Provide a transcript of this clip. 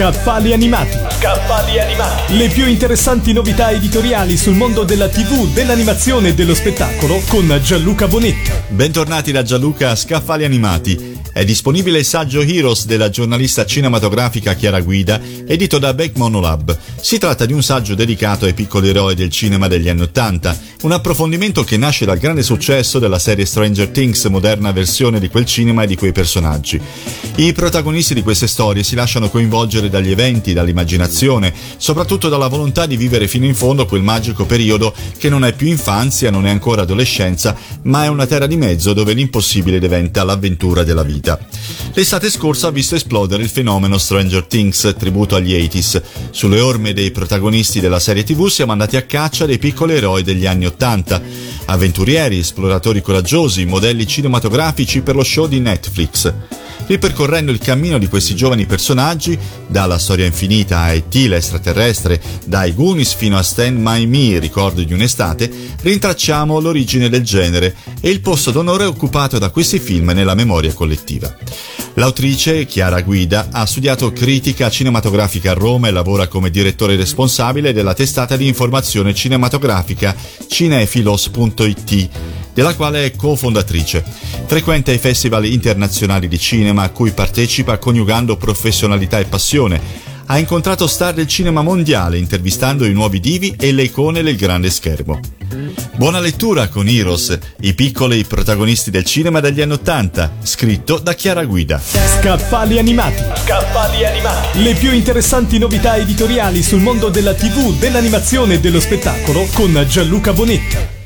Scaffali animati. Scaffali animati. Le più interessanti novità editoriali sul mondo della TV, dell'animazione e dello spettacolo con Gianluca Bonetti. Bentornati da Gianluca a Scaffali animati. È disponibile il saggio Heroes della giornalista cinematografica Chiara Guida, edito da Beck Monolab. Si tratta di un saggio dedicato ai piccoli eroi del cinema degli anni Ottanta, un approfondimento che nasce dal grande successo della serie Stranger Things, moderna versione di quel cinema e di quei personaggi. I protagonisti di queste storie si lasciano coinvolgere dagli eventi, dall'immaginazione, soprattutto dalla volontà di vivere fino in fondo quel magico periodo che non è più infanzia, non è ancora adolescenza, ma è una terra di mezzo dove l'impossibile diventa l'avventura della vita. L'estate scorsa ha visto esplodere il fenomeno Stranger Things, tributo agli 80s. Sulle orme dei protagonisti della serie TV siamo andati a caccia dei piccoli eroi degli anni 80. Avventurieri, esploratori coraggiosi, modelli cinematografici per lo show di Netflix ripercorrendo il cammino di questi giovani personaggi, dalla storia infinita a E.T. l'extraterrestre, dai Goonies fino a Stand My Me, ricordo di un'estate, rintracciamo l'origine del genere e il posto d'onore occupato da questi film nella memoria collettiva. L'autrice, Chiara Guida, ha studiato critica cinematografica a Roma e lavora come direttore responsabile della testata di informazione cinematografica cinefilos.it, della quale è cofondatrice. Frequenta i festival internazionali di cinema a cui partecipa coniugando professionalità e passione ha incontrato star del cinema mondiale intervistando i nuovi divi e le icone del grande schermo. Buona lettura con Heroes, i piccoli protagonisti del cinema degli anni Ottanta, scritto da Chiara Guida. Scaffali animati. Scaffali animati. Le più interessanti novità editoriali sul mondo della TV, dell'animazione e dello spettacolo con Gianluca Bonetti.